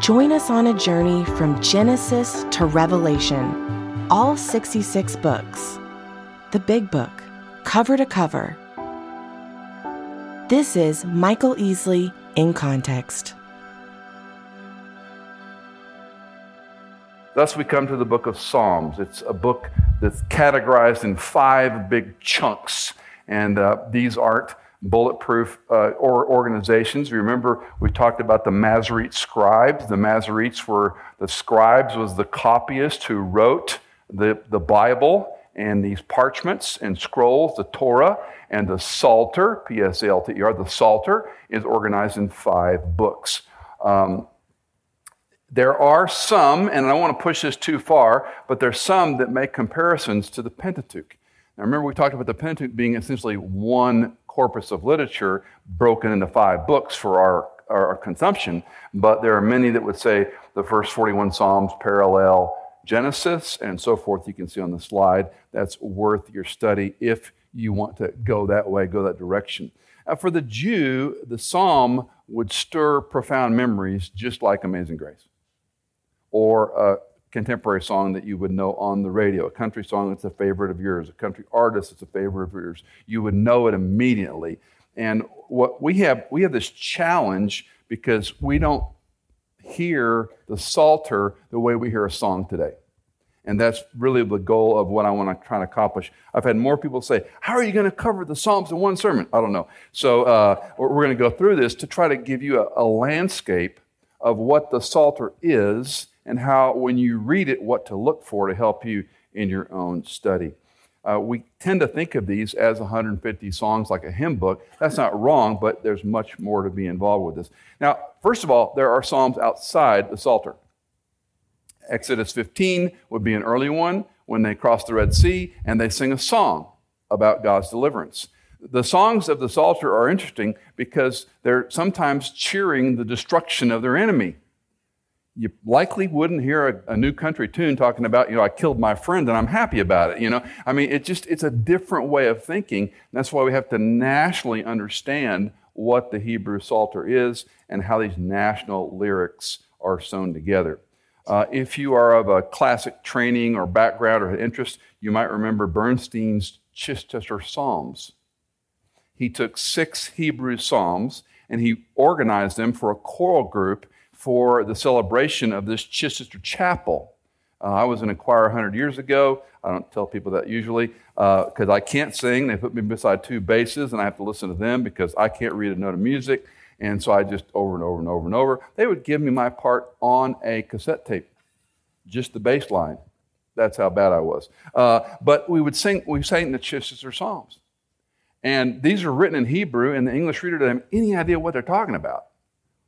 Join us on a journey from Genesis to Revelation, all 66 books. The Big Book, cover to cover. This is Michael Easley in Context. Thus, we come to the book of Psalms. It's a book that's categorized in five big chunks, and uh, these aren't bulletproof uh, or organizations. Remember, we talked about the Masorete scribes. The Masoretes were the scribes was the copyist who wrote the, the Bible and these parchments and scrolls, the Torah, and the Psalter, P-S-A-L-T-E-R, the Psalter is organized in five books. Um, there are some, and I don't want to push this too far, but there's some that make comparisons to the Pentateuch. Now, remember, we talked about the Pentateuch being essentially one corpus of literature broken into five books for our, our consumption, but there are many that would say the first 41 Psalms parallel Genesis and so forth. You can see on the slide. That's worth your study if you want to go that way, go that direction. Uh, for the Jew, the psalm would stir profound memories just like Amazing Grace or a contemporary song that you would know on the radio, a country song that's a favorite of yours, a country artist that's a favorite of yours. You would know it immediately. And what we have, we have this challenge because we don't hear the Psalter the way we hear a song today. And that's really the goal of what I want to try to accomplish. I've had more people say, How are you going to cover the Psalms in one sermon? I don't know. So uh, we're going to go through this to try to give you a, a landscape of what the Psalter is and how, when you read it, what to look for to help you in your own study. Uh, we tend to think of these as 150 songs like a hymn book. That's not wrong, but there's much more to be involved with this. Now, first of all, there are psalms outside the Psalter. Exodus 15 would be an early one when they cross the Red Sea and they sing a song about God's deliverance. The songs of the Psalter are interesting because they're sometimes cheering the destruction of their enemy you likely wouldn't hear a, a, new country tune talking about, you know, I killed my friend and I'm happy about it. You know, I mean, it just, it's a different way of thinking. That's why we have to nationally understand what the Hebrew Psalter is and how these national lyrics are sewn together. Uh, if you are of a classic training or background or interest, you might remember Bernstein's Chichester Psalms. He took six Hebrew Psalms and he organized them for a choral group for the celebration of this Chichester Chapel. Uh, I was in a choir 100 years ago. I don't tell people that usually because uh, I can't sing. They put me beside two basses and I have to listen to them because I can't read a note of music. And so I just over and over and over and over. They would give me my part on a cassette tape, just the bass line. That's how bad I was. Uh, but we would sing, we sang the Chichester Psalms. And these are written in Hebrew, and the English reader doesn't have any idea what they're talking about.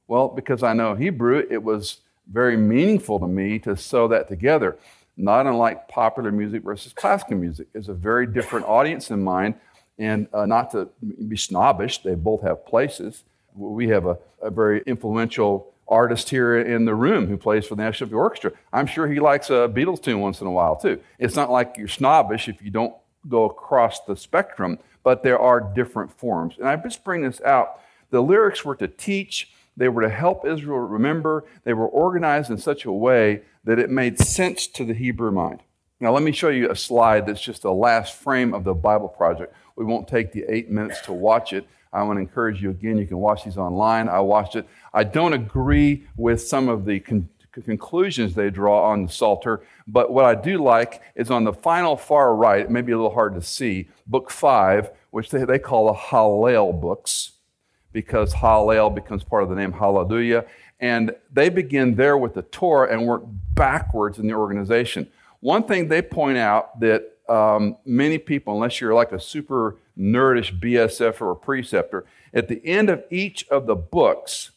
Well, because I know Hebrew, it was very meaningful to me to sew that together. Not unlike popular music versus classical music. It's a very different audience in mind. And uh, not to be snobbish, they both have places. We have a, a very influential artist here in the room who plays for the National Symphony Orchestra. I'm sure he likes a Beatles tune once in a while, too. It's not like you're snobbish if you don't go across the spectrum, but there are different forms. And I just bring this out. The lyrics were to teach, they were to help Israel remember. They were organized in such a way that it made sense to the Hebrew mind. Now, let me show you a slide that's just the last frame of the Bible Project. We won't take the eight minutes to watch it. I want to encourage you again, you can watch these online. I watched it. I don't agree with some of the con- conclusions they draw on the Psalter, but what I do like is on the final far right, it may be a little hard to see, book five, which they, they call the Hallel books because Hallel becomes part of the name Hallelujah. And they begin there with the Torah and work backwards in the organization. One thing they point out that um, many people, unless you're like a super nerdish BSF or a preceptor, at the end of each of the books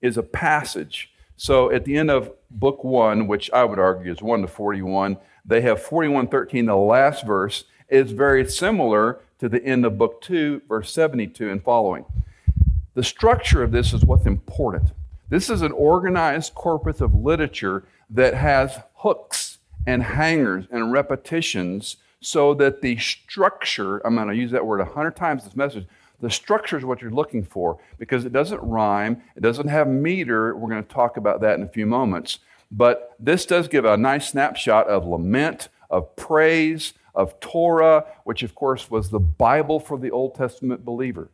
is a passage So at the end of book one, which I would argue is 1 to 41, they have 41:13, the last verse, is very similar to the end of book two, verse 72 and following. The structure of this is what's important. This is an organized corpus of literature that has hooks and hangers and repetitions so that the structure, I'm going to use that word a hundred times this message, the structure is what you're looking for because it doesn't rhyme, it doesn't have meter. We're going to talk about that in a few moments. But this does give a nice snapshot of lament, of praise, of Torah, which of course was the Bible for the Old Testament believer.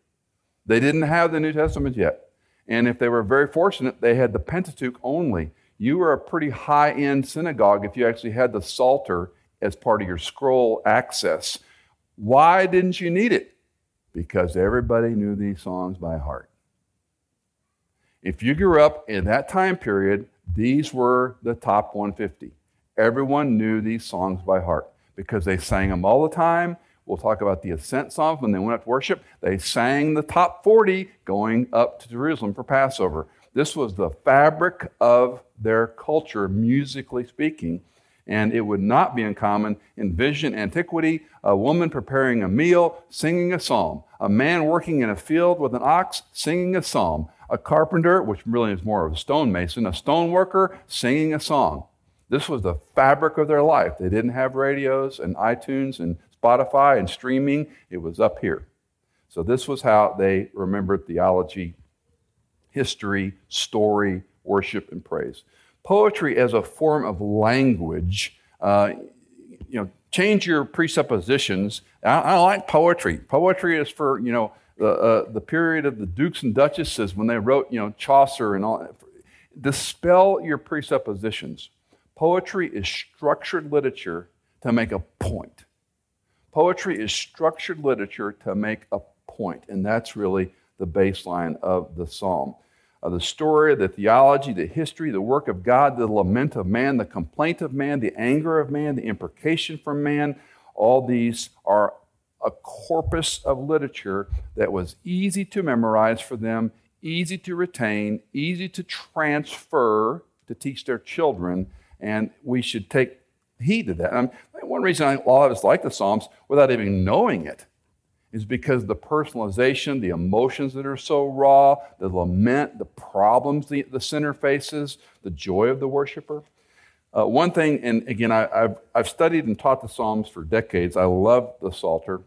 They didn't have the New Testament yet. And if they were very fortunate, they had the Pentateuch only. You were a pretty high end synagogue if you actually had the Psalter as part of your scroll access. Why didn't you need it? Because everybody knew these songs by heart. If you grew up in that time period, these were the top 150. Everyone knew these songs by heart because they sang them all the time. We'll talk about the ascent songs when they went up to worship. They sang the top 40 going up to Jerusalem for Passover. This was the fabric of their culture, musically speaking. And it would not be uncommon in vision antiquity a woman preparing a meal, singing a psalm, a man working in a field with an ox, singing a psalm, a carpenter, which really is more of a stonemason, a stoneworker, singing a song. This was the fabric of their life. They didn't have radios and iTunes and Spotify and streaming, it was up here. So this was how they remembered theology, history, story, worship, and praise. Poetry as a form of language, uh, you know, change your presuppositions. I, I, like poetry. Poetry is for, you know, the, uh, the period of the dukes and duchesses when they wrote, you know, Chaucer and all. Dispel your presuppositions. Poetry is structured literature to make a point. Poetry is structured literature to make a point, and that's really the baseline of the psalm. Uh, the story, the theology, the history, the work of God, the lament of man, the complaint of man, the anger of man, the imprecation from man, all these are a corpus of literature that was easy to memorize for them, easy to retain, easy to transfer to teach their children, and we should take heed to that. Um, one reason I, a lot of us like the Psalms without even knowing it is because the personalization, the emotions that are so raw, the lament, the problems the, the sinner faces, the joy of the worshiper. Uh, one thing, and again, I, have I've studied and taught the Psalms for decades. I love the Psalter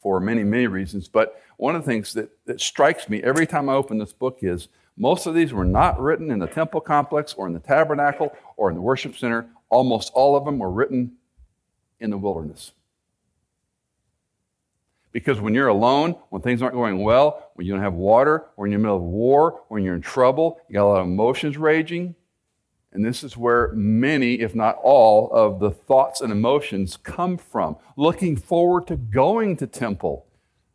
for many, many reasons. But one of the things that, that strikes me every time I open this book is most of these were not written in the temple complex or in the tabernacle or in the worship center. Almost all of them were written in the wilderness. Because when you're alone, when things aren't going well, when you don't have water, or you're in the middle of war, when you're in trouble, you got a lot of emotions raging. And this is where many, if not all, of the thoughts and emotions come from. Looking forward to going to temple.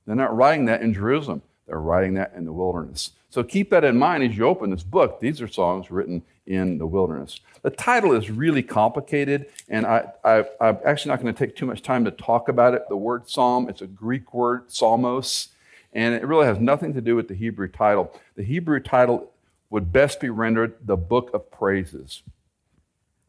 They're not writing that in Jerusalem, they're writing that in the wilderness. So keep that in mind as you open this book. These are songs written in the wilderness. The title is really complicated, and I, am actually not going to take too much time to talk about it. The word psalm, it's a Greek word, psalmos, and it really has nothing to do with the Hebrew title. The Hebrew title would best be rendered the book of praises.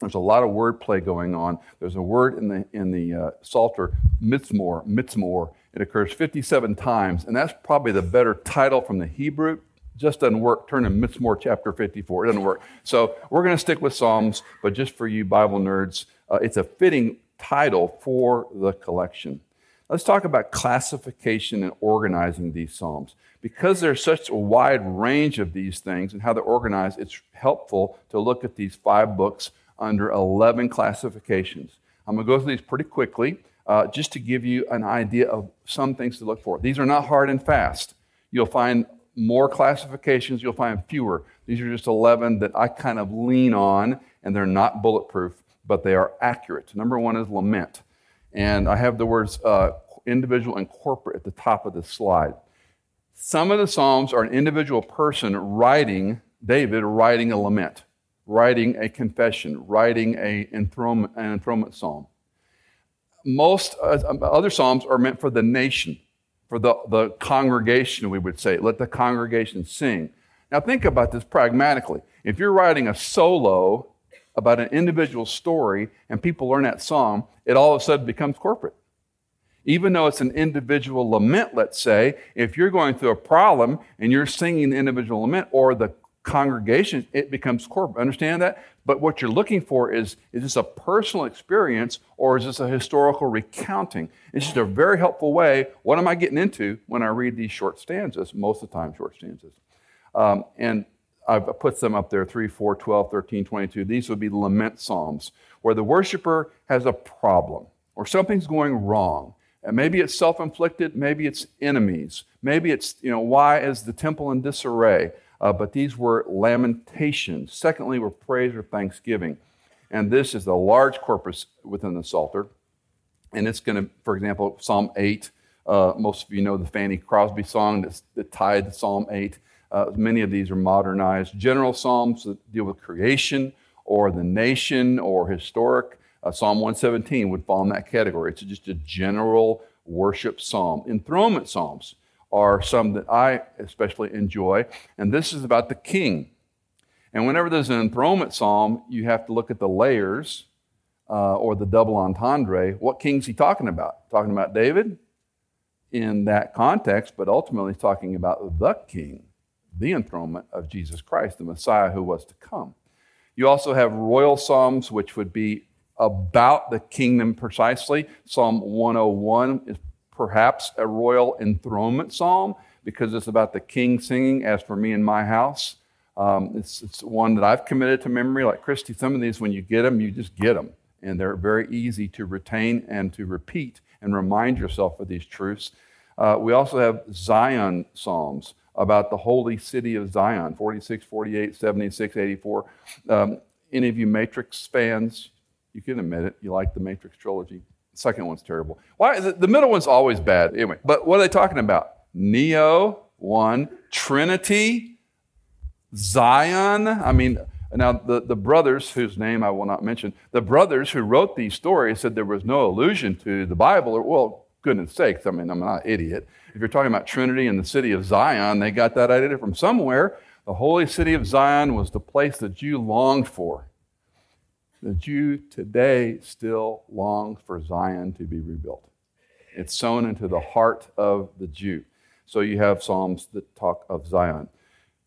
There's a lot of wordplay going on. There's a word in the, in the uh, Psalter, mitzmor, mitzmor. It occurs 57 times, and that's probably the better title from the Hebrew just doesn't work. Turn to Mitzmor chapter 54. It doesn't work. So we're going to stick with Psalms, but just for you Bible nerds, uh, it's a fitting title for the collection. Let's talk about classification and organizing these Psalms. Because there's such a wide range of these things and how they're organized, it's helpful to look at these five books under 11 classifications. I'm going to go through these pretty quickly uh, just to give you an idea of some things to look for. These are not hard and fast. You'll find more classifications, you'll find fewer. These are just 11 that I kind of lean on, and they're not bulletproof, but they are accurate. Number one is lament. And I have the words uh, individual and corporate at the top of the slide. Some of the Psalms are an individual person writing, David writing a lament, writing a confession, writing a enthronement, an enthronement psalm. Most uh, other Psalms are meant for the nation for the, the congregation, we would say. Let the congregation sing. Now, think about this pragmatically. If you're writing a solo about an individual story and people learn that song, it all of a sudden becomes corporate. Even though it's an individual lament, let's say, if you're going through a problem and you're singing the individual lament or the congregation, it becomes corporate. Understand that? But what you're looking for is is this a personal experience or is this a historical recounting? It's just a very helpful way. What am I getting into when I read these short stanzas? Most of the time, short stanzas. Um, and I've put them up there 3, 4, 12, 13, 22. These would be lament psalms where the worshiper has a problem or something's going wrong. And maybe it's self inflicted, maybe it's enemies, maybe it's, you know, why is the temple in disarray? Uh, but these were lamentations. Secondly, were praise or thanksgiving. And this is a large corpus within the Psalter. And it's going to, for example, Psalm 8. Uh, most of you know the Fanny Crosby song that's, that tied to Psalm 8. Uh, many of these are modernized. General Psalms that deal with creation or the nation or historic. Uh, psalm 117 would fall in that category. It's just a general worship psalm. Enthronement Psalms are some that I especially enjoy, and this is about the king. And whenever there's an enthronement psalm, you have to look at the layers uh, or the double entendre. What king's he talking about? Talking about David in that context, but ultimately he's talking about the king, the enthronement of Jesus Christ, the Messiah who was to come. You also have royal psalms, which would be about the kingdom precisely. Psalm 101 is perhaps a royal enthronement psalm because it's about the king singing, As for me and my house. Um, it's, it's one that I've committed to memory. Like Christy, some of these, when you get them, you just get them. And they're very easy to retain and to repeat and remind yourself of these truths. Uh, we also have Zion Psalms about the holy city of Zion 46, 48, 76, 84. Um, any of you Matrix fans, you can admit it, you like the Matrix trilogy. Second one's terrible. Why? The, the middle one's always bad. Anyway, but what are they talking about? Neo, one, Trinity, Zion. I mean, now the, the brothers, whose name I will not mention, the brothers who wrote these stories said there was no allusion to the Bible. or, Well, goodness sakes, I mean, I'm not an idiot. If you're talking about Trinity and the city of Zion, they got that idea from somewhere. The holy city of Zion was the place that you longed for. The Jew today still longs for Zion to be rebuilt. It's sown into the heart of the Jew. So you have Psalms that talk of Zion.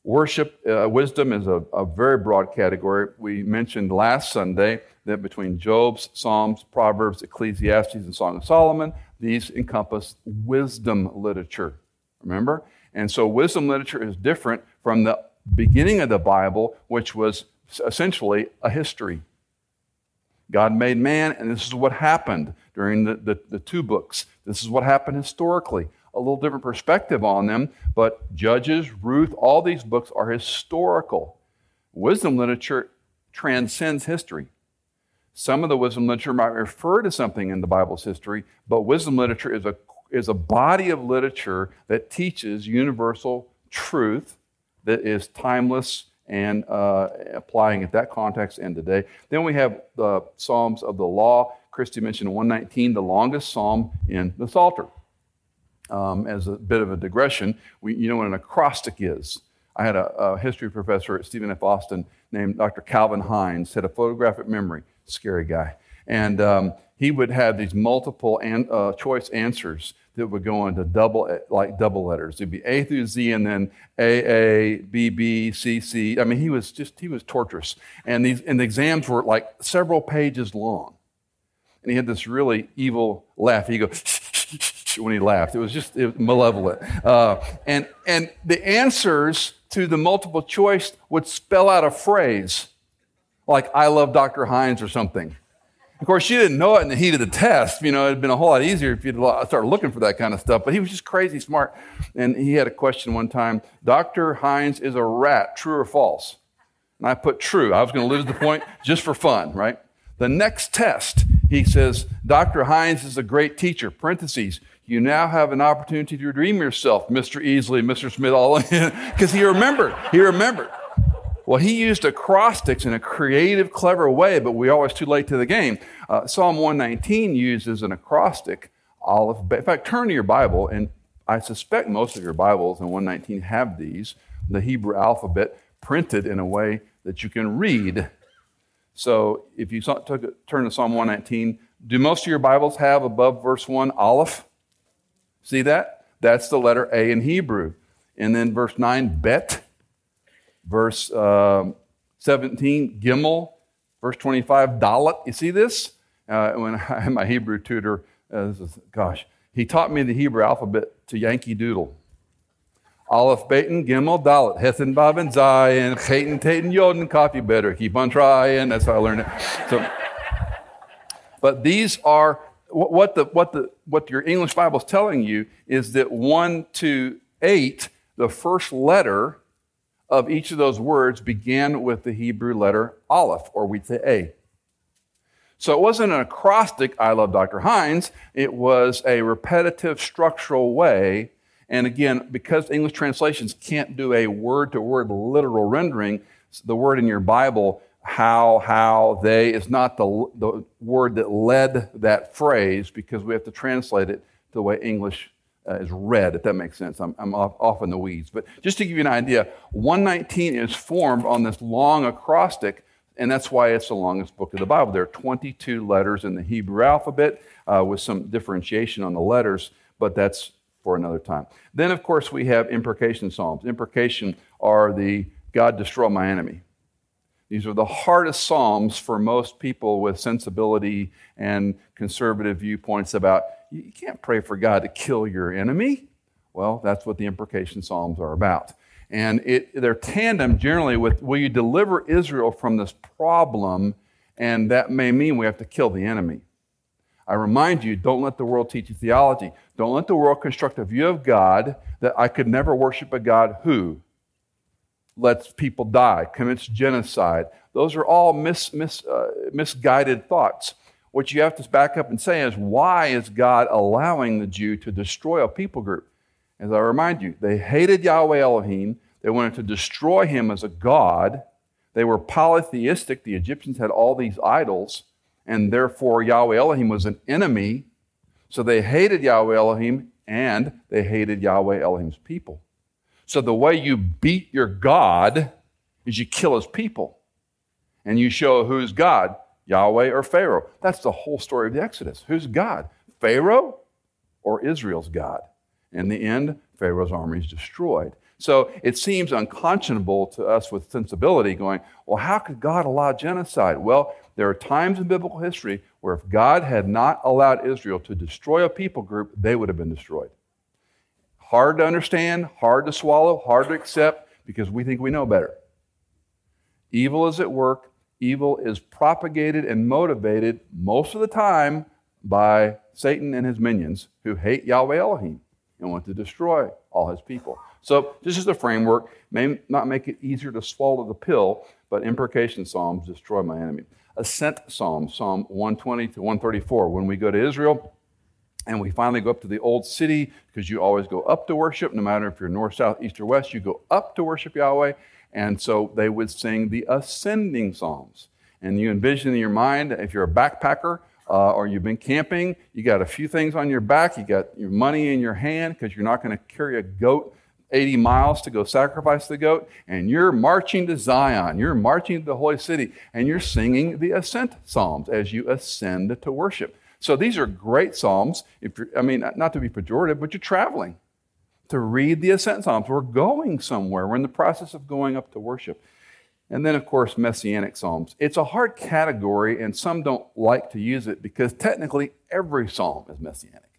Worship, uh, wisdom is a, a very broad category. We mentioned last Sunday that between Job's, Psalms, Proverbs, Ecclesiastes, and Song of Solomon, these encompass wisdom literature. Remember? And so wisdom literature is different from the beginning of the Bible, which was essentially a history. God made man, and this is what happened during the, the, the, two books. This is what happened historically. A little different perspective on them, but Judges, Ruth, all these books are historical. Wisdom literature transcends history. Some of the wisdom literature might refer to something in the Bible's history, but wisdom literature is a, is a body of literature that teaches universal truth that is timeless and uh, applying it that context and today. Then we have the Psalms of the Law. Christy mentioned 119, the longest psalm in the Psalter. Um, as a bit of a digression, we, you know what an acrostic is. I had a, a, history professor at Stephen F. Austin named Dr. Calvin Hines, had a photographic memory, scary guy. And um, he would have these multiple an, uh, choice answers that would go into double like double letters. It'd be A through Z and then A A B B C C. I mean, he was just he was torturous, and these and the exams were like several pages long, and he had this really evil laugh. He go when he laughed. It was just it was malevolent, uh, and and the answers to the multiple choice would spell out a phrase like "I love Dr. Hines" or something. Of course, she didn't know it in the heat of the test. You know, it'd been a whole lot easier if you'd started looking for that kind of stuff. But he was just crazy smart. And he had a question one time Dr. Hines is a rat, true or false? And I put true. I was going to lose the point just for fun, right? The next test, he says, Dr. Hines is a great teacher. Parentheses, you now have an opportunity to redeem yourself, Mr. Easley, Mr. Smith, all because he remembered. He remembered. Well, he used acrostics in a creative, clever way, but we're always too late to the game. Uh, Psalm 119 uses an acrostic olive. In fact, turn to your Bible, and I suspect most of your Bibles in 119 have these. the Hebrew alphabet printed in a way that you can read. So if you took, turn to Psalm 119, do most of your Bibles have above verse 1 Aleph? See that? That's the letter A in Hebrew. And then verse 9, Bet. Verse um, 17, Gimel. Verse 25, Dalet. You see this? Uh, when I had my Hebrew tutor, uh, is, gosh, he taught me the Hebrew alphabet to Yankee Doodle. Aleph, Beten, Gimel, Dalet, Hethen, Babin, Zayin, Cheten, Taten, Yoden, Copy better. Keep on trying. That's how I learned it. So, but these are what the, what the, what your English Bible is telling you is that one to eight, the first letter of each of those words began with the Hebrew letter Aleph, or we'd say A. So it wasn't an acrostic, I love Dr. Hines. It was a repetitive structural way. And again, because English translations can't do a word to word literal rendering, the word in your Bible, how, how, they, is not the, the word that led that phrase because we have to translate it the way English uh, is red, if that makes sense. I'm, I'm off, off in the weeds. But just to give you an idea, 119 is formed on this long acrostic and that's why it's the longest book of the Bible. There are 22 letters in the Hebrew alphabet uh, with some differentiation on the letters, but that's for another time. Then, of course, we have imprecation psalms. Imprecation are the God destroy my enemy. These are the hardest psalms for most people with sensibility and conservative viewpoints about you can't pray for God to kill your enemy. Well, that's what the imprecation psalms are about. And it, they're tandem generally with will you deliver Israel from this problem? And that may mean we have to kill the enemy. I remind you, don't let the world teach you theology. Don't let the world construct a view of God that I could never worship a God who lets people die, commits genocide. Those are all mis, mis, uh, misguided thoughts. What you have to back up and say is, why is God allowing the Jew to destroy a people group? As I remind you, they hated Yahweh Elohim. They wanted to destroy him as a god. They were polytheistic. The Egyptians had all these idols, and therefore Yahweh Elohim was an enemy. So they hated Yahweh Elohim and they hated Yahweh Elohim's people. So the way you beat your God is you kill his people. And you show who's God, Yahweh or Pharaoh. That's the whole story of the Exodus. Who's God? Pharaoh or Israel's God? In the end, Pharaoh's army is destroyed. So it seems unconscionable to us with sensibility going, well, how could God allow genocide? Well, there are times in biblical history where if God had not allowed Israel to destroy a people group, they would have been destroyed. Hard to understand, hard to swallow, hard to accept because we think we know better. Evil is at work. Evil is propagated and motivated most of the time by Satan and his minions who hate Yahweh Elohim and want to destroy all his people. So, this is the framework. May not make it easier to swallow the pill, but imprecation psalms destroy my enemy. Ascent psalms, Psalm 120 to 134. When we go to Israel and we finally go up to the old city, because you always go up to worship, no matter if you're north, south, east, or west, you go up to worship Yahweh. And so they would sing the ascending psalms. And you envision in your mind, if you're a backpacker, uh, or you've been camping, you got a few things on your back, you got your money in your hand because you're not going to carry a goat 80 miles to go sacrifice the goat, and you're marching to Zion, you're marching to the holy city, and you're singing the ascent psalms as you ascend to worship. So these are great psalms. If you're, I mean, not to be pejorative, but you're traveling to read the ascent psalms. We're going somewhere. We're in the process of going up to worship. And then, of course, messianic psalms. It's a hard category, and some don't like to use it because technically every psalm is messianic.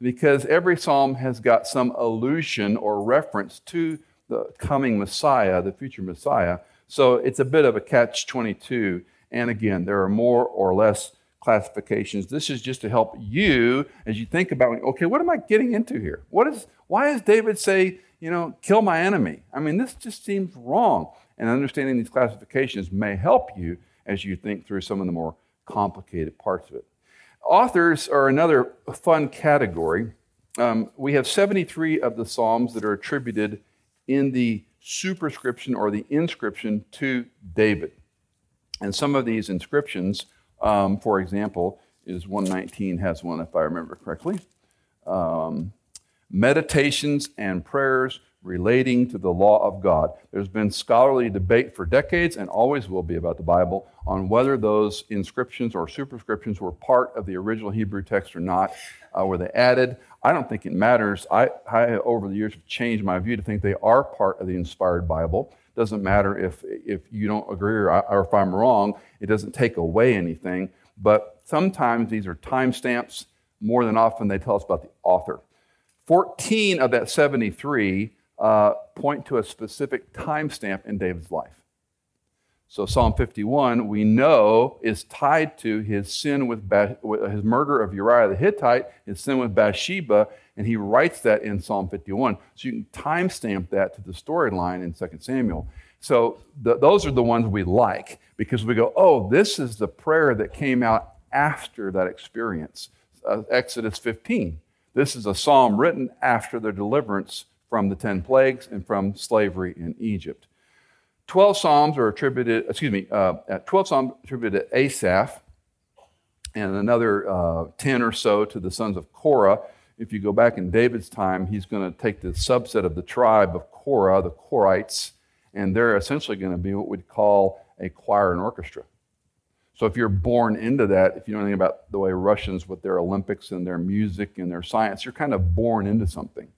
Because every psalm has got some allusion or reference to the coming Messiah, the future Messiah. So it's a bit of a catch 22. And again, there are more or less classifications. This is just to help you as you think about, okay, what am I getting into here? What is, why does David say, you know, kill my enemy? I mean, this just seems wrong. And understanding these classifications may help you as you think through some of the more complicated parts of it. Authors are another fun category. Um, we have 73 of the Psalms that are attributed in the superscription or the inscription to David. And some of these inscriptions, um, for example, is 119 has one, if I remember correctly. Um, meditations and prayers relating to the law of God. There's been scholarly debate for decades and always will be about the Bible on whether those inscriptions or superscriptions were part of the original Hebrew text or not. Uh, were they added? I don't think it matters. I, I, over the years, have changed my view to think they are part of the inspired Bible. Doesn't matter if, if you don't agree or, or if I'm wrong, it doesn't take away anything. But sometimes these are timestamps. More than often, they tell us about the author. 14 of that 73 uh, point to a specific timestamp in David's life. So Psalm 51, we know, is tied to his sin with, his murder of Uriah the Hittite, his sin with Bathsheba, and he writes that in Psalm 51. So you can timestamp that to the storyline in 2 Samuel. So those are the ones we like because we go, oh, this is the prayer that came out after that experience. Uh, Exodus 15. This is a psalm written after their deliverance from the 10 plagues and from slavery in Egypt. 12 Psalms are attributed, excuse me, uh, 12 Psalms attributed to Asaph, and another uh, 10 or so to the sons of Korah. If you go back in David's time, he's going to take the subset of the tribe of Korah, the Korites, and they're essentially going to be what we'd call a choir and orchestra. So if you're born into that, if you know anything about the way Russians with their Olympics and their music and their science, you're kind of born into something.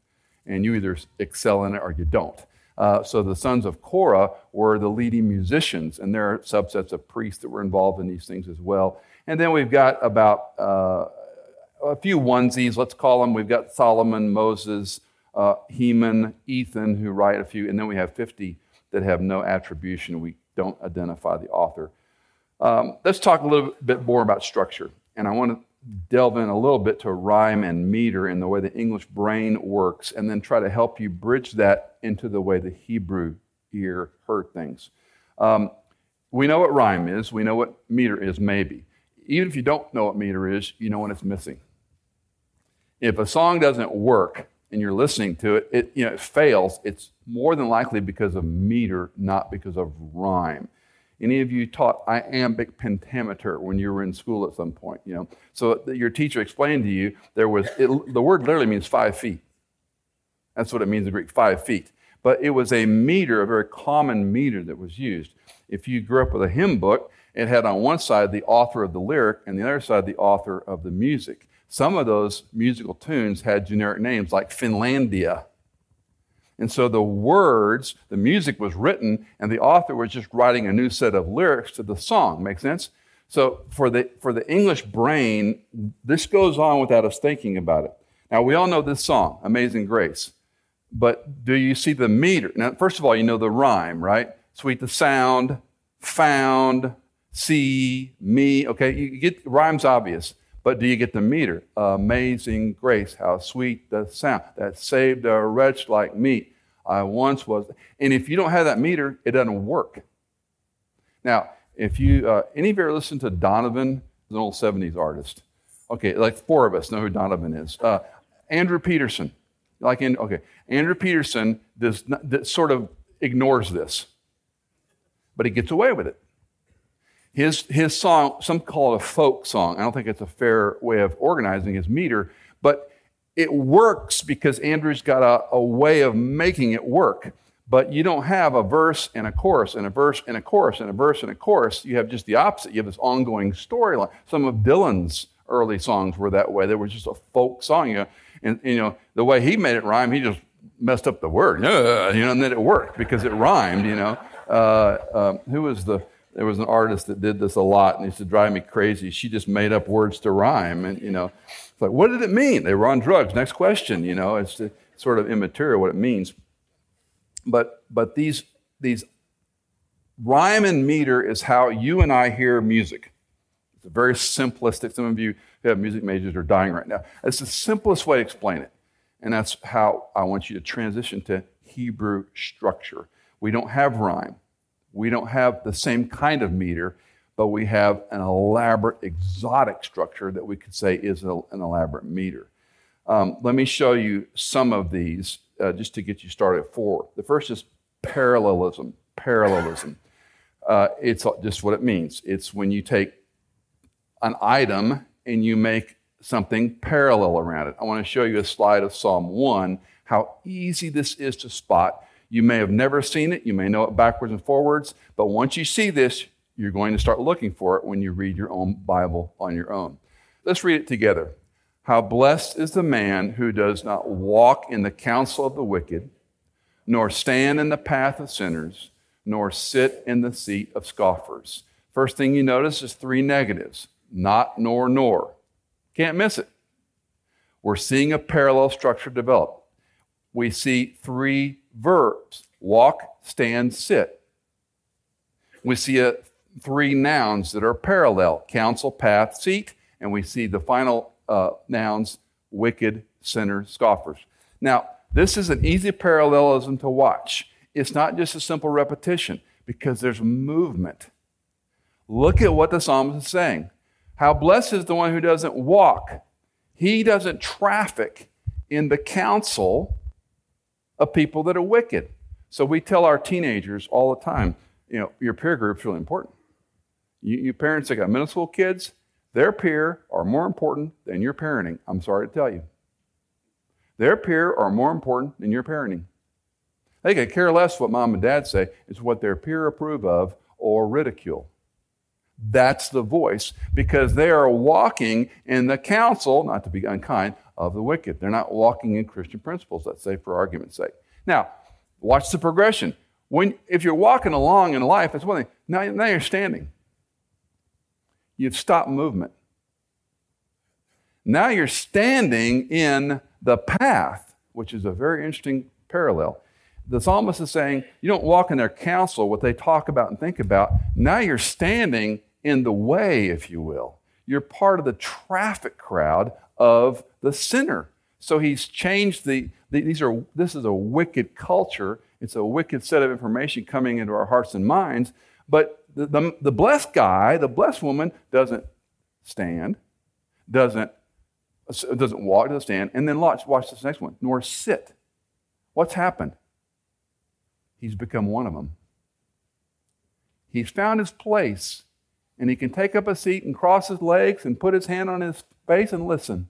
And you either excel in it or you don't. Uh, so the sons of Korah were the leading musicians, and there are subsets of priests that were involved in these things as well. And then we've got about uh, a few onesies, let's call them. We've got Solomon, Moses, uh, Heman, Ethan, who write a few, and then we have 50 that have no attribution. We don't identify the author. Um, let's talk a little bit more about structure. And I want to delve in a little bit to rhyme and meter and the way the English brain works, and then try to help you bridge that into the way the Hebrew ear heard things. Um, we know what rhyme is, we know what meter is, maybe. Even if you don't know what meter is, you know when it's missing. If a song doesn't work and you're listening to it, it, you know, it fails, it's more than likely because of meter, not because of rhyme. Any of you taught iambic pentameter when you were in school at some point? You know, so your teacher explained to you there was it, the word literally means five feet. That's what it means in Greek, five feet. But it was a meter, a very common meter that was used. If you grew up with a hymn book, it had on one side the author of the lyric and the other side the author of the music. Some of those musical tunes had generic names like Finlandia and so the words, the music was written, and the author was just writing a new set of lyrics to the song. Make sense? So for the, for the English brain, this goes on without us thinking about it. Now, we all know this song, Amazing Grace. But do you see the meter? Now, first of all, you know the rhyme, right? Sweet the sound, found, see, me. Okay, you get rhymes obvious. But do you get the meter? Amazing grace, how sweet the sound that saved a wretch like me. I once was. And if you don't have that meter, it doesn't work. Now, if you, uh, any of you ever listen to Donovan, an old 70s artist? Okay, like four of us know who Donovan is. Uh, Andrew Peterson. Like in, okay, Andrew Peterson does not, sort of ignores this, but he gets away with it. His, his song, some call it a folk song. I don't think it's a fair way of organizing his meter, but it works because Andrew's got a, a way of making it work. But you don't have a verse and a chorus and a verse and a chorus and a verse and a chorus. You have just the opposite. You have this ongoing storyline. Some of Dylan's early songs were that way. They were just a folk song. You know, and you know the way he made it rhyme, he just messed up the word. You know, and then it worked because it rhymed. You know, uh, uh, who was the there was an artist that did this a lot and he used to drive me crazy. She just made up words to rhyme. And, you know, it's like, what did it mean? They were on drugs. Next question, you know, it's sort of immaterial what it means. But, but these, these rhyme and meter is how you and I hear music. It's a very simplistic. Some of you who have music majors are dying right now. It's the simplest way to explain it. And that's how I want you to transition to Hebrew structure. We don't have rhyme. We don't have the same kind of meter, but we have an elaborate, exotic structure that we could say is a, an elaborate meter. Um, let me show you some of these uh, just to get you started forward. The first is parallelism. Parallelism. Uh, it's just what it means. It's when you take an item and you make something parallel around it. I want to show you a slide of Psalm 1, how easy this is to spot. You may have never seen it, you may know it backwards and forwards, but once you see this, you're going to start looking for it when you read your own Bible on your own. Let's read it together. How blessed is the man who does not walk in the counsel of the wicked, nor stand in the path of sinners, nor sit in the seat of scoffers. First thing you notice is three negatives not, nor, nor. Can't miss it. We're seeing a parallel structure develop. We see three verbs walk, stand, sit. We see a, three nouns that are parallel counsel, path, seat, and we see the final uh, nouns wicked, sinner, scoffers. Now, this is an easy parallelism to watch. It's not just a simple repetition because there's movement. Look at what the psalmist is saying. How blessed is the one who doesn't walk, he doesn't traffic in the counsel of people that are wicked. So we tell our teenagers all the time, you know, your peer group's really important. You, you parents that got middle school kids, their peer are more important than your parenting. I'm sorry to tell you. Their peer are more important than your parenting. They could care less what mom and dad say, it's what their peer approve of or ridicule. That's the voice because they are walking in the counsel, not to be unkind, of the wicked. They're not walking in Christian principles, let's say, for argument's sake. Now, watch the progression. When, if you're walking along in life, it's one thing. Now, now you're standing. You've stopped movement. Now you're standing in the path, which is a very interesting parallel. The psalmist is saying, you don't walk in their counsel, what they talk about and think about. Now you're standing in the way, if you will. You're part of the traffic crowd of the sinner. So he's changed the, the, these are this is a wicked culture. It's a wicked set of information coming into our hearts and minds. But the, the, the blessed guy, the blessed woman, doesn't stand, doesn't doesn't walk, doesn't stand, and then watch, watch this next one, nor sit. What's happened? He's become one of them. He's found his place and he can take up a seat and cross his legs and put his hand on his face and listen.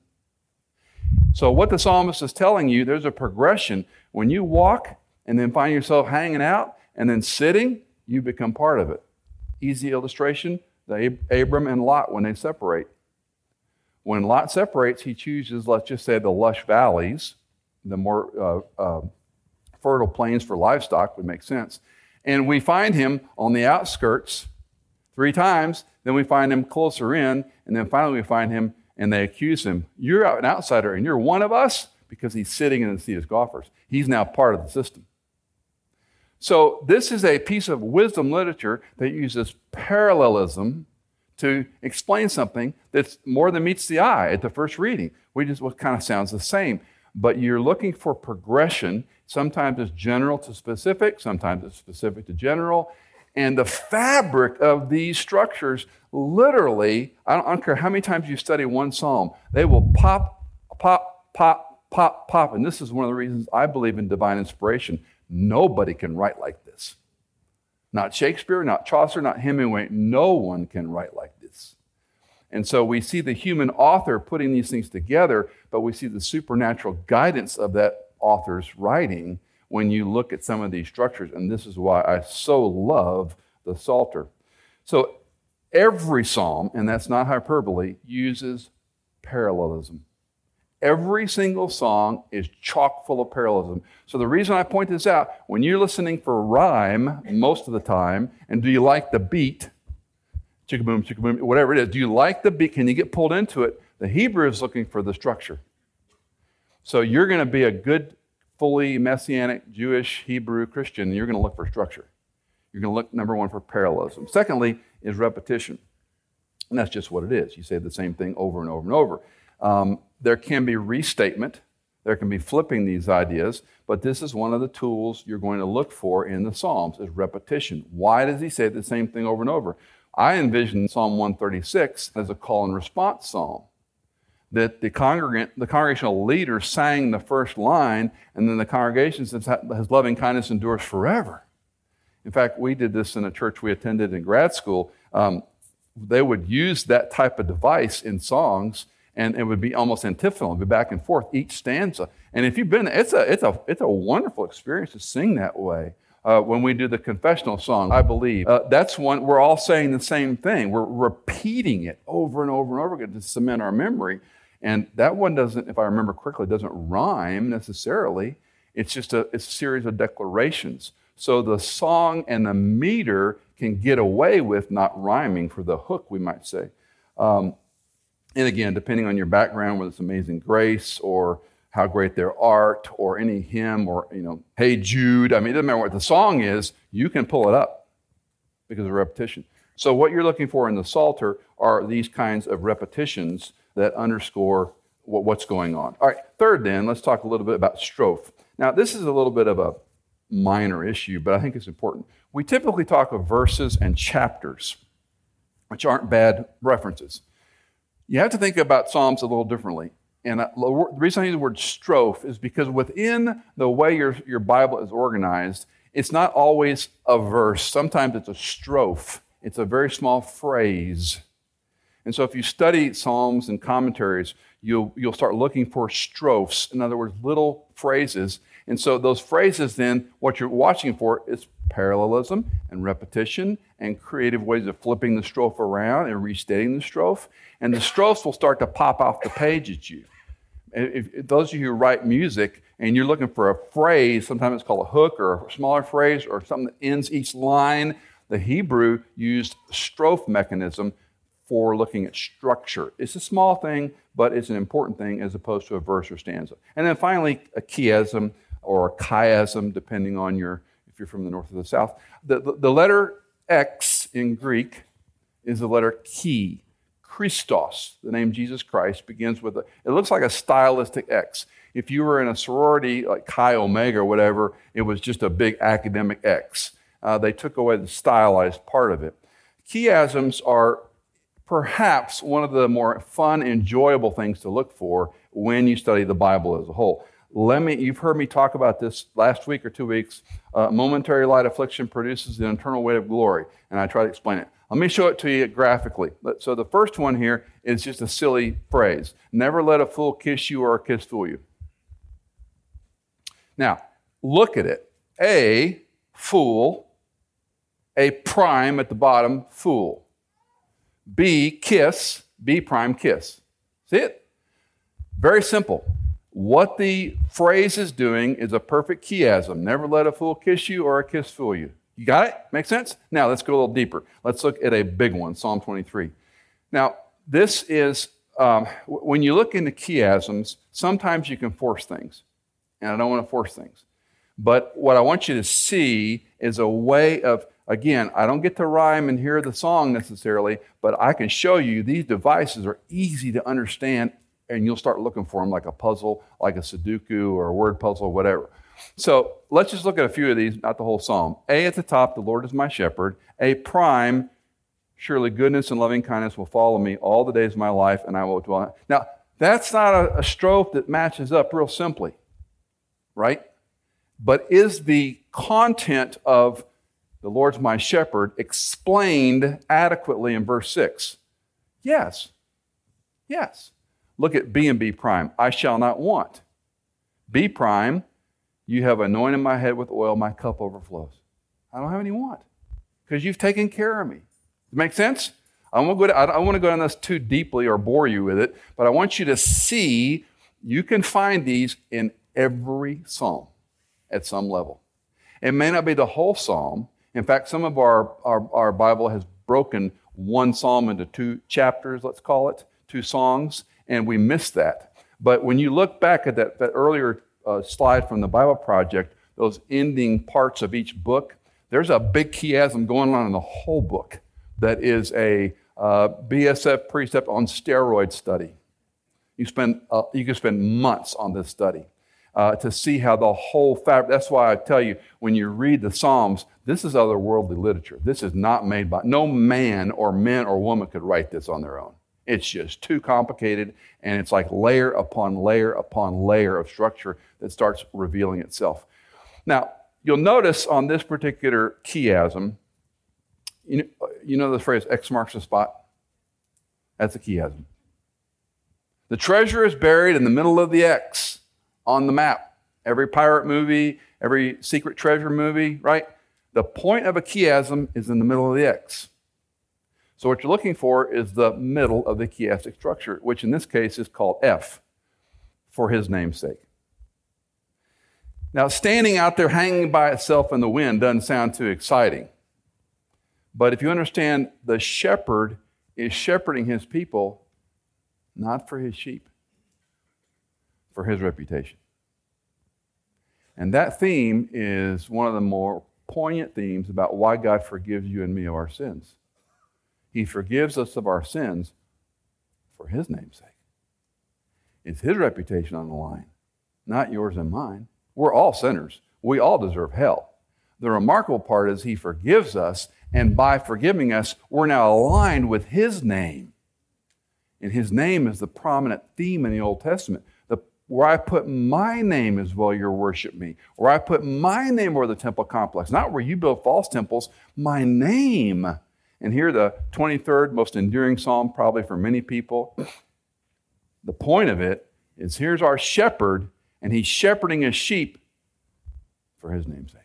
So, what the psalmist is telling you, there's a progression. When you walk and then find yourself hanging out and then sitting, you become part of it. Easy illustration the Abram and Lot when they separate. When Lot separates, he chooses, let's just say, the lush valleys, the more uh, uh, fertile plains for livestock would make sense. And we find him on the outskirts three times. Then we find him closer in, and then finally we find him and they accuse him. You're an outsider and you're one of us because he's sitting in the seat of scoffers. He's now part of the system. So, this is a piece of wisdom literature that uses parallelism to explain something that's more than meets the eye at the first reading. We just what kind of sounds the same, but you're looking for progression. Sometimes it's general to specific, sometimes it's specific to general, and the fabric of these structures, literally, I don't, I don't care how many times you study one psalm, they will pop, pop, pop, pop, pop. And this is one of the reasons I believe in divine inspiration. Nobody can write like this. Not Shakespeare, not Chaucer, not Hemingway. No one can write like this. And so we see the human author putting these things together, but we see the supernatural guidance of that author's writing when you look at some of these structures. And this is why I so love the Psalter. So every psalm, and that's not hyperbole, uses parallelism. Every single song is chock full of parallelism. So the reason I point this out, when you're listening for rhyme most of the time, and do you like the beat, chicka boom, chicka boom, whatever it is, do you like the beat? Can you get pulled into it? The Hebrew is looking for the structure. So you're going to be a good fully Messianic, Jewish, Hebrew, Christian, you're going to look for structure. You're going to look, number one, for parallelism. Secondly, is repetition. And that's just what it is. You say the same thing over and over and over. Um, there can be restatement, there can be flipping these ideas, but this is one of the tools you're going to look for in the Psalms is repetition. Why does he say the same thing over and over? I envision Psalm 136 as a call and response psalm that the congregant, the congregational leader sang the first line, and then the congregation says, His loving kindness endures forever. In fact, we did this in a church we attended in grad school. Um, they would use that type of device in songs, and it would be almost antiphonal, it'd be back and forth each stanza. And if you've been, it's a it's a it's a wonderful experience to sing that way. Uh, when we do the confessional song, I believe uh, that's one we're all saying the same thing. We're repeating it over and over and over again to cement our memory. And that one doesn't, if I remember correctly, doesn't rhyme necessarily. It's just a, it's a series of declarations. So the song and the meter can get away with not rhyming for the hook, we might say. Um, and again, depending on your background, whether it's Amazing Grace or How Great Thou Art or any hymn or, you know, Hey Jude, I mean, it doesn't matter what the song is, you can pull it up because of repetition. So, what you're looking for in the Psalter are these kinds of repetitions that underscore what's going on. All right, third, then, let's talk a little bit about strophe. Now, this is a little bit of a minor issue, but I think it's important. We typically talk of verses and chapters, which aren't bad references. You have to think about Psalms a little differently. And uh, the reason I use the word strophe is because within the way your, your Bible is organized, it's not always a verse. Sometimes it's a strophe, it's a very small phrase. And so if you study Psalms and commentaries, you'll, you'll start looking for strophes, in other words, little phrases. And so those phrases, then, what you're watching for is parallelism and repetition and creative ways of flipping the strophe around and restating the strophe. And the strophes will start to pop off the page at you. If, if those of you who write music and you're looking for a phrase, sometimes it's called a hook or a smaller phrase or something that ends each line, the Hebrew used strophe mechanism for looking at structure. It's a small thing, but it's an important thing as opposed to a verse or stanza. And then finally, a chiasm or a chiasm, depending on your if you're from the north or the south. The, the, the letter X in Greek is the letter chi. Christos, the name Jesus Christ, begins with a, it looks like a stylistic X. If you were in a sorority like Chi Omega or whatever, it was just a big academic X. Uh, they took away the stylized part of it. Chiasms are perhaps one of the more fun, enjoyable things to look for when you study the Bible as a whole. Let me, you've heard me talk about this last week or two weeks. Uh, momentary light affliction produces the eternal weight of glory, and I try to explain it. Let me show it to you graphically. So the first one here is just a silly phrase. Never let a fool kiss you or a kiss fool you. Now, look at it. A, fool. A prime at the bottom, fool. B, kiss, B prime, kiss. See it? Very simple. What the phrase is doing is a perfect chiasm. Never let a fool kiss you or a kiss fool you. You got it? Make sense? Now let's go a little deeper. Let's look at a big one, Psalm 23. Now, this is, um, when you look into chiasms, sometimes you can force things. And I don't want to force things. But what I want you to see is a way of Again, I don't get to rhyme and hear the song necessarily, but I can show you these devices are easy to understand, and you'll start looking for them like a puzzle, like a Sudoku or a word puzzle, whatever. So let's just look at a few of these, not the whole psalm. A at the top, the Lord is my shepherd. A prime, surely goodness and loving kindness will follow me all the days of my life, and I will dwell. Now, that's not a, a strophe that matches up real simply, right? But is the content of the Lord's my shepherd, explained adequately in verse 6? Yes. Yes. Look at B and B prime. I shall not want. B prime, you have anointed my head with oil, my cup overflows. I don't have any want because you've taken care of me. Make sense? I won't go to, I don't want to go down this too deeply or bore you with it, but I want you to see you can find these in every psalm at some level. It may not be the whole psalm, in fact, some of our, our, our Bible has broken one psalm into two chapters, let's call it, two songs, and we miss that. But when you look back at that, that earlier uh, slide from the Bible Project, those ending parts of each book, there's a big chiasm going on in the whole book that is a uh, BSF precept on steroid study. You, spend, uh, you can spend months on this study uh, to see how the whole fabric. That's why I tell you, when you read the Psalms, this is otherworldly literature. This is not made by, no man or men or woman could write this on their own. It's just too complicated, and it's like layer upon layer upon layer of structure that starts revealing itself. Now, you'll notice on this particular chiasm, you know, you know the phrase X marks the spot? That's a chiasm. The treasure is buried in the middle of the X on the map. Every pirate movie, every secret treasure movie, right? The point of a chiasm is in the middle of the X. So what you're looking for is the middle of the chiastic structure, which in this case is called F for his namesake. Now, standing out there hanging by itself in the wind doesn't sound too exciting. But if you understand, the shepherd is shepherding his people not for his sheep, for his reputation. And that theme is one of the more poignant themes about why God forgives you and me of our sins. He forgives us of our sins for his name's sake. It's his reputation on the line, not yours and mine. We're all sinners. We all deserve hell. The remarkable part is he forgives us, and by forgiving us, we're now aligned with his name. And his name is the prominent theme in the Old Testament. Where I put my name is where you worship me. Where I put my name where the temple complex, not where you build false temples, my name. And here, the 23rd most enduring psalm, probably for many people. The point of it is here's our shepherd, and he's shepherding his sheep for his name's sake.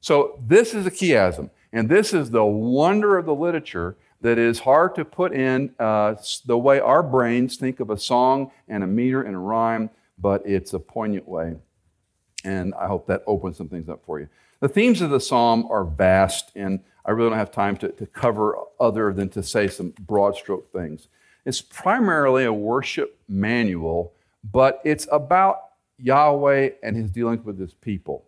So, this is a chiasm, and this is the wonder of the literature that is hard to put in uh, the way our brains think of a song and a meter and a rhyme, but it's a poignant way. And I hope that opens some things up for you. The themes of the psalm are vast, and I really don't have time to, to cover other than to say some broad stroke things. It's primarily a worship manual, but it's about Yahweh and his dealings with his people.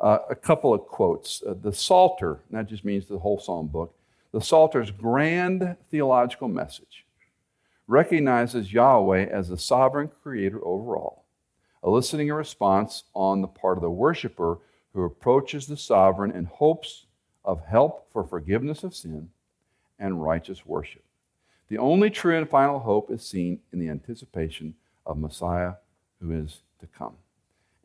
Uh, a couple of quotes. Uh, the Psalter, that just means the whole psalm book, the Psalter's grand theological message recognizes Yahweh as the sovereign creator over all, eliciting a response on the part of the worshiper who approaches the sovereign in hopes of help for forgiveness of sin and righteous worship. The only true and final hope is seen in the anticipation of Messiah who is to come.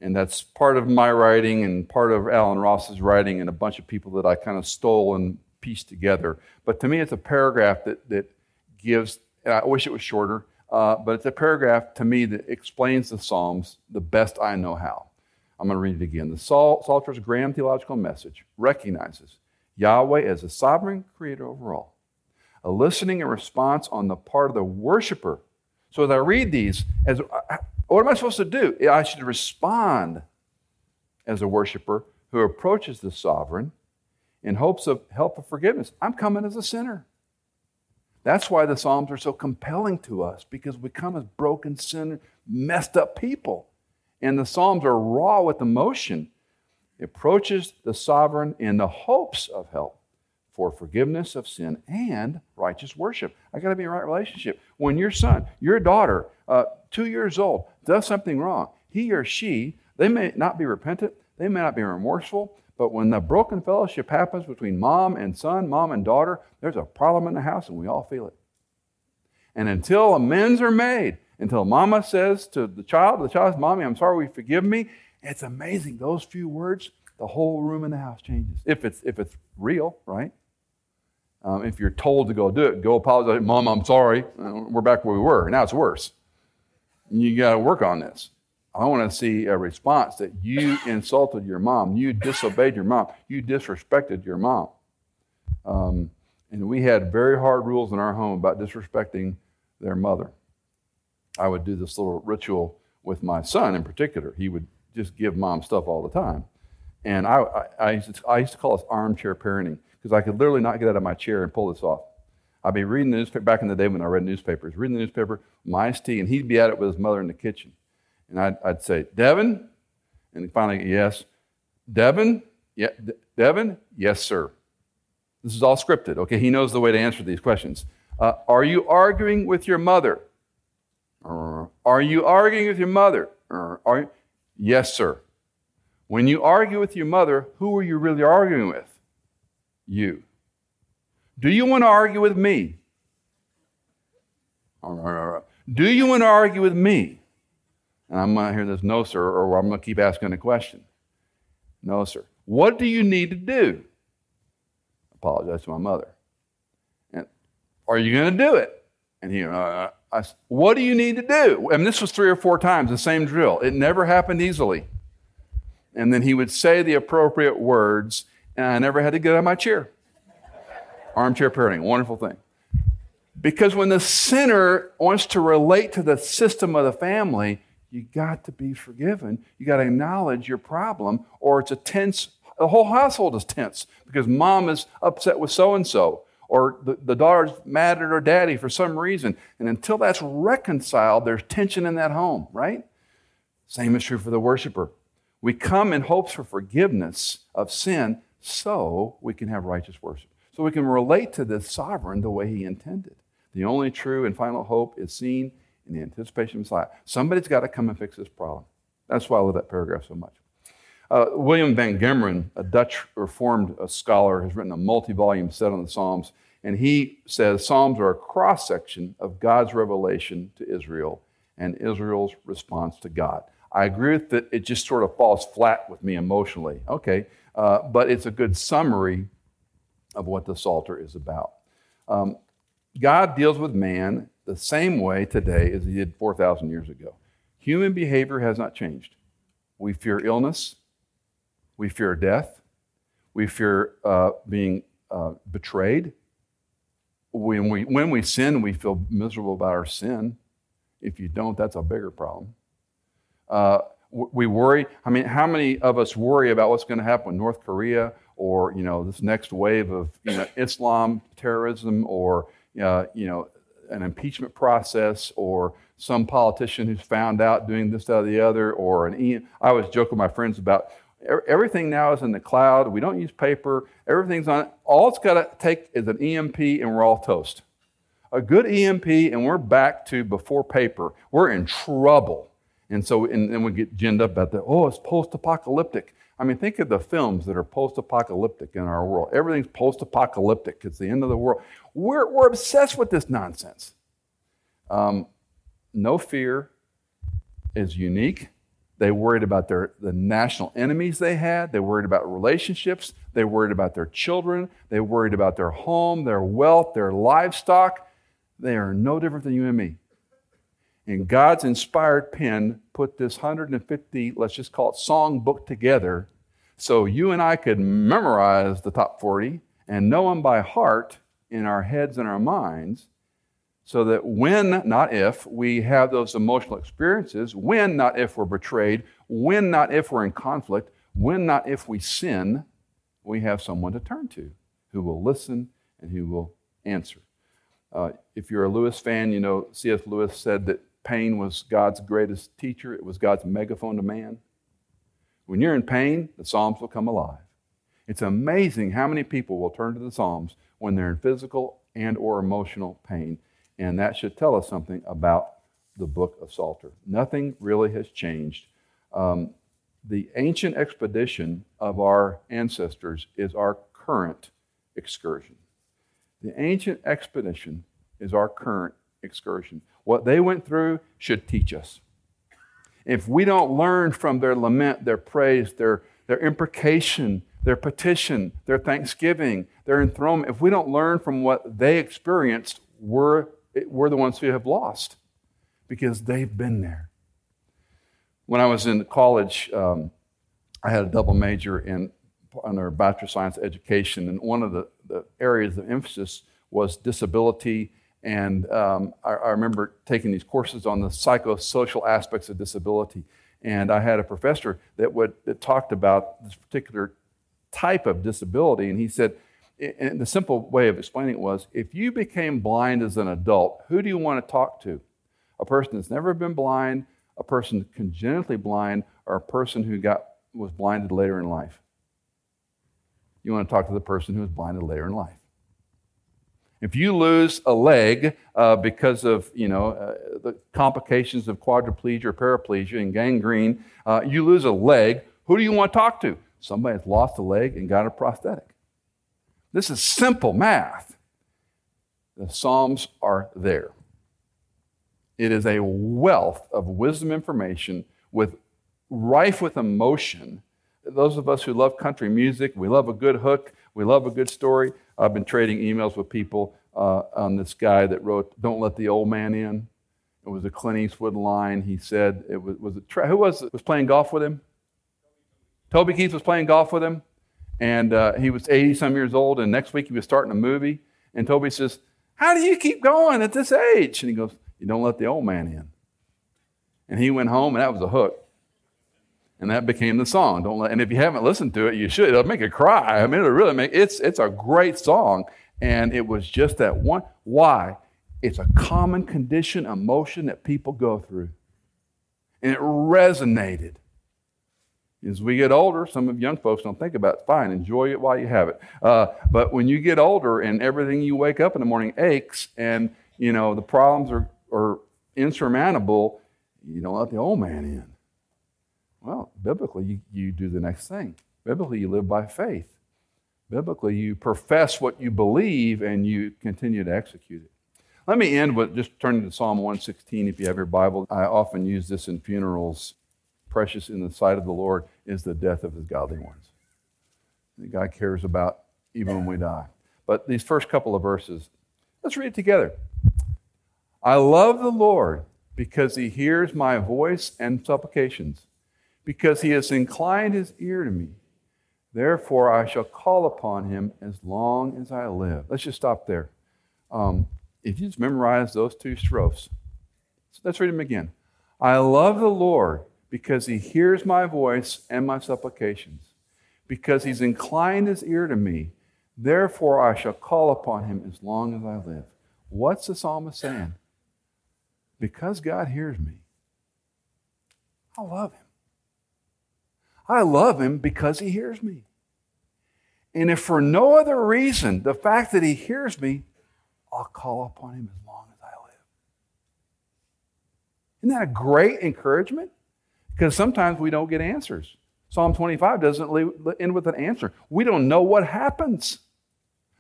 And that's part of my writing and part of Allen Ross's writing and a bunch of people that I kind of stole and pieced together. But to me, it's a paragraph that, that gives, I wish it was shorter, uh, but it's a paragraph to me that explains the Psalms the best I know how. I'm going to read it again. The Psalter's grand theological message recognizes Yahweh as a sovereign creator over all, a listening and response on the part of the worshiper. So as I read these, as what am I supposed to do? I should respond as a worshiper who approaches the sovereign in hopes of help of forgiveness. I'm coming as a sinner. That's why the Psalms are so compelling to us because we come as broken, sinner, messed up people. And the Psalms are raw with emotion. It approaches the sovereign in the hopes of help for forgiveness of sin and righteous worship. I got to be in right relationship. When your son, your daughter, uh, two years old, does something wrong, he or she, they may not be repentant, they may not be remorseful, but when the broken fellowship happens between mom and son, mom and daughter, there's a problem in the house and we all feel it. And until amends are made, until mama says to the child, the child's mommy, I'm sorry, we forgive me, it's amazing. Those few words, the whole room in the house changes. If it's, if it's real, right? Um, if you're told to go do it, go apologize. Mom, I'm sorry. We're back where we were. Now it's worse. You got to work on this. I want to see a response that you insulted your mom, you disobeyed your mom, you disrespected your mom. Um, and we had very hard rules in our home about disrespecting their mother. I would do this little ritual with my son in particular. He would just give mom stuff all the time. And I, I, I, used, to, I used to call this armchair parenting because I could literally not get out of my chair and pull this off. I'd be reading the newspaper back in the day when I read newspapers, reading the newspaper, my tea, and he'd be at it with his mother in the kitchen. And I'd, I'd say, Devin? And finally, yes. Devin? Yeah, De- Devin? Yes, sir. This is all scripted. Okay, he knows the way to answer these questions. Uh, are you arguing with your mother? Uh, are you arguing with your mother? Uh, are you? Yes, sir. When you argue with your mother, who are you really arguing with? You. Do you want to argue with me? Do you want to argue with me? And I'm to hear this, no, sir, or I'm going to keep asking the question. No, sir. What do you need to do? Apologize to my mother. And are you going to do it? And he, uh, I, what do you need to do? And this was three or four times, the same drill. It never happened easily. And then he would say the appropriate words, and I never had to get out of my chair. Armchair parenting, wonderful thing. Because when the sinner wants to relate to the system of the family, you got to be forgiven. You got to acknowledge your problem, or it's a tense, the whole household is tense because mom is upset with so and so, or the, the daughter's mad at her daddy for some reason. And until that's reconciled, there's tension in that home, right? Same is true for the worshiper. We come in hopes for forgiveness of sin so we can have righteous worship. So we can relate to the sovereign the way he intended. The only true and final hope is seen in the anticipation of Messiah. Somebody's got to come and fix this problem. That's why I love that paragraph so much. Uh, William Van Gemeren, a Dutch Reformed uh, scholar, has written a multi volume set on the Psalms, and he says Psalms are a cross section of God's revelation to Israel and Israel's response to God. I agree with that, it just sort of falls flat with me emotionally. Okay, uh, but it's a good summary of what the Psalter is about. Um, God deals with man the same way today as he did 4,000 years ago. Human behavior has not changed. We fear illness, we fear death, we fear uh, being uh, betrayed. When we, when we sin, we feel miserable about our sin. If you don't, that's a bigger problem. Uh, we worry. I mean, how many of us worry about what's going to happen with North Korea or you know this next wave of you know Islam terrorism or uh, you know an impeachment process or some politician who's found out doing this, that, or the other, or an e- I was joking with my friends about everything now is in the cloud. We don't use paper. Everything's on. All it's got to take is an EMP, and we're all toast. A good EMP, and we're back to before paper. We're in trouble. And so, and then we get ginned up about that. Oh, it's post-apocalyptic. I mean, think of the films that are post apocalyptic in our world. Everything's post apocalyptic, it's the end of the world. We're, we're obsessed with this nonsense. Um, no fear is unique. They worried about their, the national enemies they had. They worried about relationships. They worried about their children. They worried about their home, their wealth, their livestock. They are no different than you and me. And God's inspired pen put this 150, let's just call it song book together so you and I could memorize the top 40 and know them by heart in our heads and our minds so that when, not if, we have those emotional experiences, when, not if we're betrayed, when, not if we're in conflict, when, not if we sin, we have someone to turn to who will listen and who will answer. Uh, if you're a Lewis fan, you know C.S. Lewis said that pain was God's greatest teacher, it was God's megaphone to man. When you're in pain, the Psalms will come alive. It's amazing how many people will turn to the Psalms when they're in physical and or emotional pain, and that should tell us something about the book of Psalter. Nothing really has changed. Um, the ancient expedition of our ancestors is our current excursion. The ancient expedition is our current excursion. What they went through should teach us. If we don't learn from their lament, their praise, their, their imprecation, their petition, their thanksgiving, their enthronement, if we don't learn from what they experienced, we're, we're the ones who have lost because they've been there. When I was in college, um, I had a double major in under Bachelor of Science education, and one of the, the areas of emphasis was disability and um, I, I, remember taking these courses on the psychosocial aspects of disability. And I had a professor that, would, that talked about this particular type of disability. And he said, and the simple way of explaining it was if you became blind as an adult, who do you want to talk to? A person that's never been blind, a person congenitally blind, or a person who got, was blinded later in life? You want to talk to the person who was blinded later in life. If you lose a leg uh, because of you know uh, the complications of quadriplegia or paraplegia and gangrene, uh, you lose a leg. Who do you want to talk to? Somebody that's lost a leg and got a prosthetic. This is simple math. The Psalms are there. It is a wealth of wisdom information with rife with emotion. Those of us who love country music, we love a good hook, we love a good story. I've been trading emails with people uh, on this guy that wrote, Don't Let the Old Man In. It was a Clint Eastwood line. He said it was was it who was was playing golf with him? Toby Keith was playing golf with him, and uh, he was 80 some years old. And next week he was starting a movie. And Toby says, "How do you keep going at this age?" And he goes, "You don't let the old man in." And he went home, and that was a hook. And that became the song. Don't let, and if you haven't listened to it, you should. It'll make you cry. I mean, it'll really make it's it's a great song. And it was just that one. Why? It's a common condition, emotion that people go through. And it resonated. As we get older, some of young folks don't think about it. Fine, enjoy it while you have it. Uh, but when you get older and everything you wake up in the morning aches and, you know, the problems are, are insurmountable, you don't let the old man in. Well, biblically, you, you do the next thing. Biblically, you live by faith. Biblically, you profess what you believe and you continue to execute it. Let me end with just turning to Psalm 116 if you have your Bible. I often use this in funerals. Precious in the sight of the Lord is the death of his godly ones. God cares about even when we die. But these first couple of verses, let's read it together. I love the Lord because he hears my voice and supplications, because he has inclined his ear to me. Therefore, I shall call upon him as long as I live. Let's just stop there. Um, if you just memorize those two strophes, so let's read them again. I love the Lord because he hears my voice and my supplications, because he's inclined his ear to me. Therefore, I shall call upon him as long as I live. What's the psalmist saying? Because God hears me, I love him. I love him because he hears me. And if for no other reason, the fact that he hears me, I'll call upon him as long as I live. Isn't that a great encouragement? Because sometimes we don't get answers. Psalm 25 doesn't end with an answer. We don't know what happens.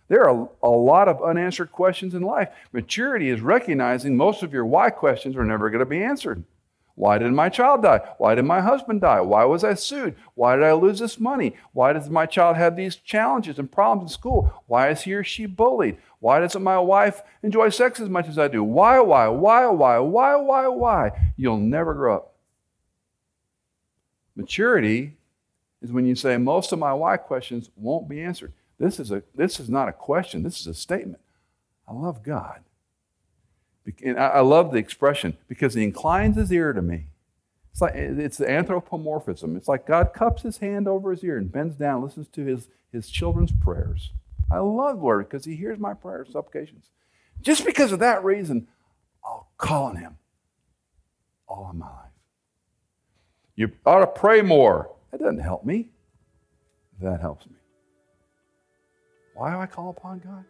There are a lot of unanswered questions in life. Maturity is recognizing most of your why questions are never going to be answered. Why did my child die? Why did my husband die? Why was I sued? Why did I lose this money? Why does my child have these challenges and problems in school? Why is he or she bullied? Why doesn't my wife enjoy sex as much as I do? Why, why, why, why, why, why, why? You'll never grow up. Maturity is when you say, most of my why questions won't be answered. This is, a, this is not a question, this is a statement. I love God. And I love the expression because he inclines his ear to me. It's like it's the anthropomorphism. It's like God cups his hand over his ear and bends down, listens to his, his children's prayers. I love Lord because he hears my prayers, supplications. Just because of that reason, I'll call on him all of my life. You ought to pray more. That doesn't help me. That helps me. Why do I call upon God?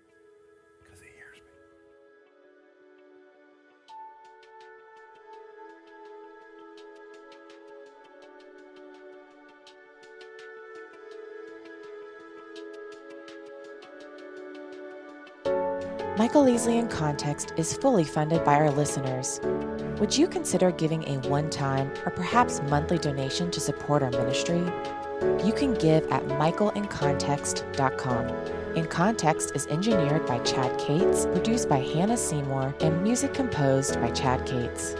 Michael Easley in Context is fully funded by our listeners. Would you consider giving a one time or perhaps monthly donation to support our ministry? You can give at michaelincontext.com. In Context is engineered by Chad Cates, produced by Hannah Seymour, and music composed by Chad Cates.